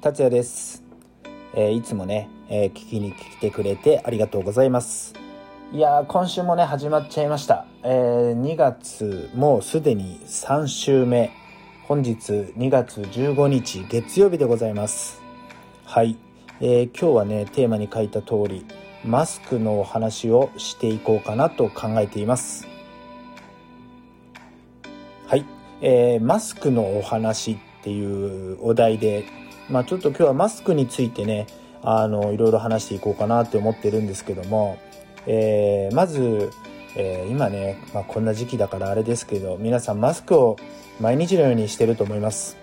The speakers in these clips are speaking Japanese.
達也です、えーいつもね、えー聞きに来てくれてありがとうございます。いや今週もね始まっちゃいました、えー2月もうすでに3週目。本日2月15日月曜日でございます。はい、えー今日はねテーマに書いた通りマスクのお話をしていこうかなと考えています。はい、えーマスクのお話っていうお題で、まあ、ちょっと今日はマスクについてねあのいろいろ話していこうかなって思ってるんですけども、えーまず、えー今ね、まあ、こんな時期だからあれですけど皆さんマスクを毎日のようにしてると思います、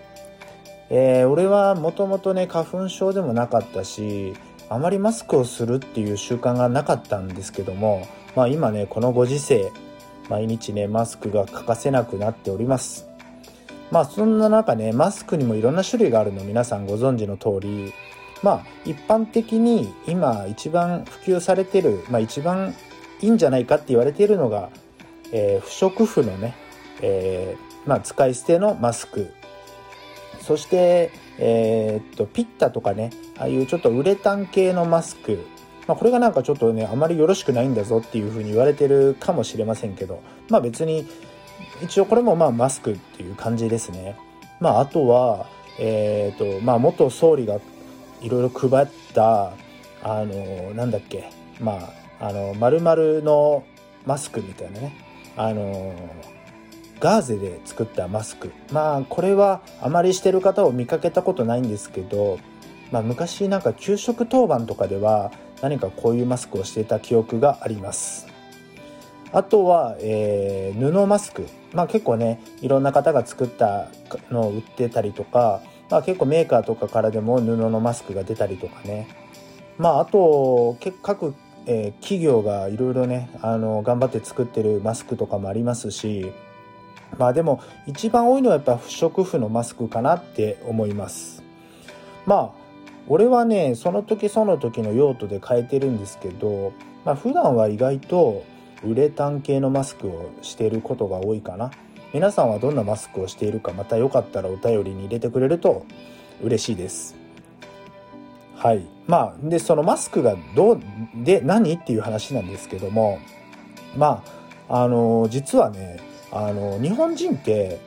えー俺はもともとね花粉症でもなかったしあまりマスクをするっていう習慣がなかったんですけども、まあ、今ねこのご時世毎日ねマスクが欠かせなくなっております。まあそんな中ねマスクにもいろんな種類があるの皆さんご存知の通り。まあ一般的に今一番普及されてる、まあ、一番いいんじゃないかって言われているのが、えー不織布のね、えーまあ、使い捨てのマスク。そして、えーっとピッタとかねああいうちょっとウレタン系のマスク。まあ、これがなんかちょっとねあまりよろしくないんだぞっていうふうに言われてるかもしれませんけど。まあ別に一応これもまあマスクっていう感じですね。まああとはえっ、とまあ元総理がいろいろ配ったあのなんだっけまああの丸々のマスクみたいなね。あのガーゼで作ったマスク。まあこれはあまりしてる方を見かけたことないんですけど、まあ、昔なんか給食当番とかでは何かこういうマスクをしていた記憶があります。あとは、えー布マスク。まあ結構ねいろんな方が作ったのを売ってたりとか、まあ、結構メーカーとかからでも布のマスクが出たりとかね。まああと各、えー企業がいろいろねあの頑張って作ってるマスクとかもありますしまあでも一番多いのはやっぱ不織布のマスクかなって思います。まあ俺はねその時その時の用途で変えてるんですけど、まあ、普段は意外とウレタン系のマスクをしていることが多いかな。皆さんはどんなマスクをしているかまたよかったらお便りに入れてくれると嬉しいです。はい。まあでそのマスクがどうで何っていう話なんですけどもまああの実はねあの日本人って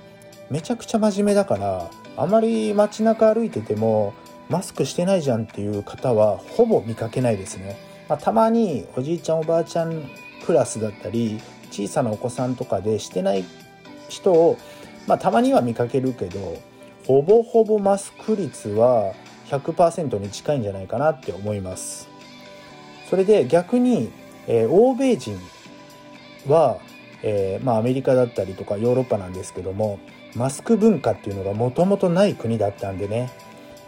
めちゃくちゃ真面目だからあまり街中歩いててもマスクしてないじゃんっていう方はほぼ見かけないですね、まあ、たまにおじいちゃんおばあちゃんクラスだったり小さなお子さんとかでしてない人を、まあ、たまには見かけるけどほぼほぼマスク率は100%に近いんじゃないかなって思います。それで逆に、えー欧米人は、えーまあ、アメリカだったりとかヨーロッパなんですけどもマスク文化っていうのがもともとない国だったんでね。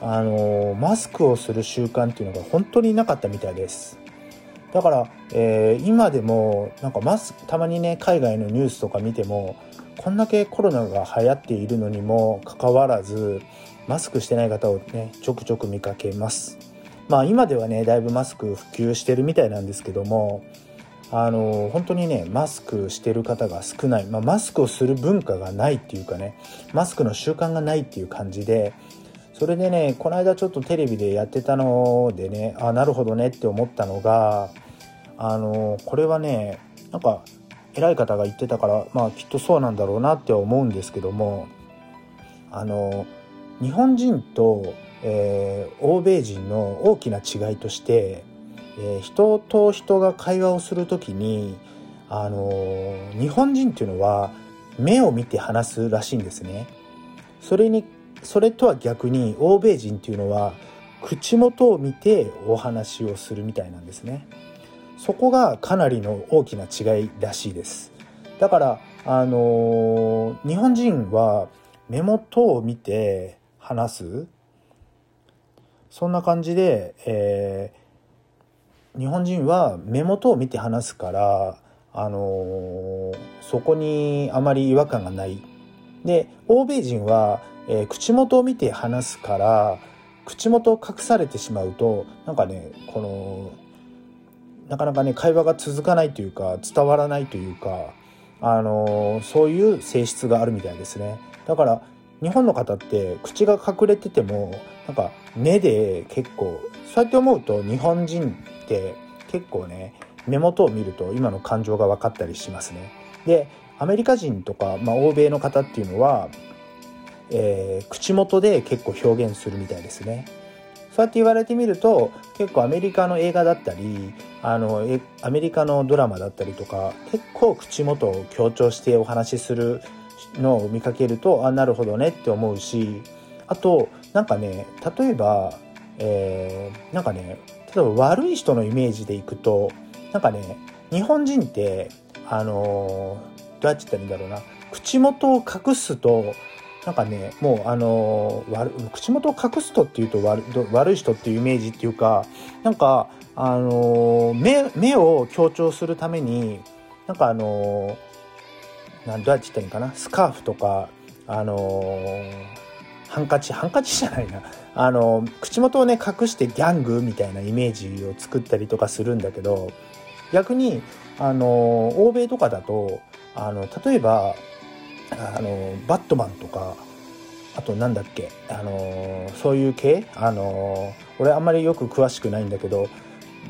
あのマスクをする習慣っていうのが本当になかったみたいです。だから、えー今でもなんかマスたまにね海外のニュースとか見てもこんだけコロナが流行っているのにもかかわらずマスクしてない方をねちょくちょく見かけます。まあ今ではねだいぶマスク普及してるみたいなんですけどもあの本当にねマスクしてる方が少ない、まあ、マスクをする文化がないっていうかねマスクの習慣がないっていう感じでそれでねこの間ちょっとテレビでやってたのでねあなるほどねって思ったのがあのこれはねなんか偉い方が言ってたからまあきっとそうなんだろうなって思うんですけどもあの日本人と、えー欧米人の大きな違いとして、えー人と人が会話をする時にあの日本人っていうのは目を見て話すらしいんですね。それにそれとは逆に欧米人っていうのは口元を見てお話をするみたいなんですね。そこがかなりの大きな違いらしいです。だからあの日本人は目元を見て話すそんな感じで、えー日本人は目元を見て話すから、あのーそこにあまり違和感がない。で欧米人は、えー口元を見て話すから口元を隠されてしまうとなんかねこのなかなかね会話が続かないというか伝わらないというか、あのーそういう性質があるみたいですね。だから日本の方って口が隠れててもなんか目で結構そうやって思うと日本人って結構ね目元を見ると今の感情が分かったりしますね。でアメリカ人とか、まあ、欧米の方っていうのは、えー、口元で結構表現するみたいですね。そうやって言われてみると結構アメリカの映画だったりあのアメリカのドラマだったりとか結構口元を強調してお話しするのを見かけるとあなるほどねって思うしあとなんかね例えば、えー、なんかね例えば悪い人のイメージでいくとなんかね日本人ってあのどうやって言ったらいいんだろうな口元を隠すとなんかねもうあの口元を隠すとっていうと悪い人っていうイメージっていうかなんかあの目目を強調するためになんかあのなんどうやって言ったらいいかな？スカーフとかあのハンカチハンカチじゃないな。あの口元をね隠してギャングみたいなイメージを作ったりとかするんだけど逆にあの欧米とかだとあの例えばあのバットマンとかあとなんだっけあのそういう系？あの俺あんまりよく詳しくないんだけど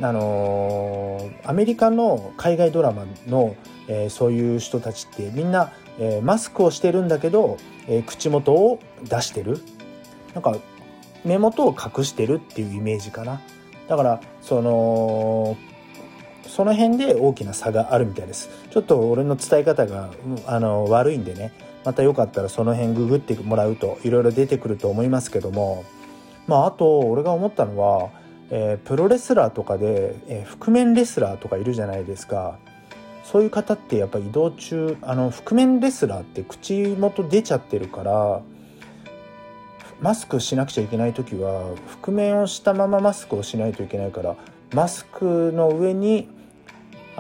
あのアメリカの海外ドラマの、えー、そういう人たちってみんな、えー、マスクをしてるんだけど、えー、口元を出してる。なんか目元を隠してるっていうイメージかな。だからそのその辺で大きな差があるみたいです。ちょっと俺の伝え方があの悪いんでね。またよかったらその辺ググってもらうといろいろ出てくると思いますけども。まああと俺が思ったのは、えー、プロレスラーとかで、えー、覆面レスラーとかいるじゃないですか。そういう方ってやっぱ移動中あの覆面レスラーって口元出ちゃってるからマスクしなくちゃいけない時は覆面をしたままマスクをしないといけないからマスクの上に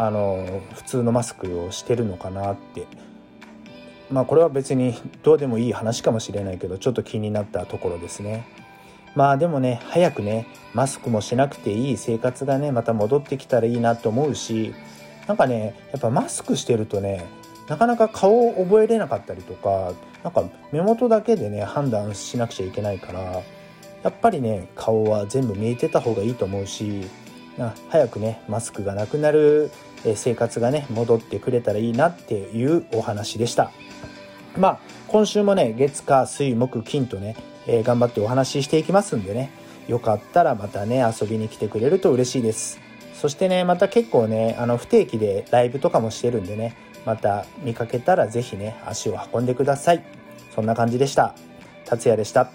あの普通のマスクをしてるのかなって。まあこれは別にどうでもいい話かもしれないけどちょっと気になったところですね。まあでもね早くねマスクもしなくていい生活がねまた戻ってきたらいいなと思うしなんかねやっぱマスクしてるとねなかなか顔を覚えれなかったりとかなんか目元だけでね判断しなくちゃいけないからやっぱりね顔は全部見えてた方がいいと思うし早くねマスクがなくなる生活がね戻ってくれたらいいなっていうお話でした。まあ今週もね月火水木金とね、えー、頑張ってお話ししていきますんでねよかったらまたね遊びに来てくれると嬉しいです。そしてねまた結構ねあの不定期でライブとかもしてるんでねまた見かけたら是非ね足を運んでください。そんな感じでした。達也でした。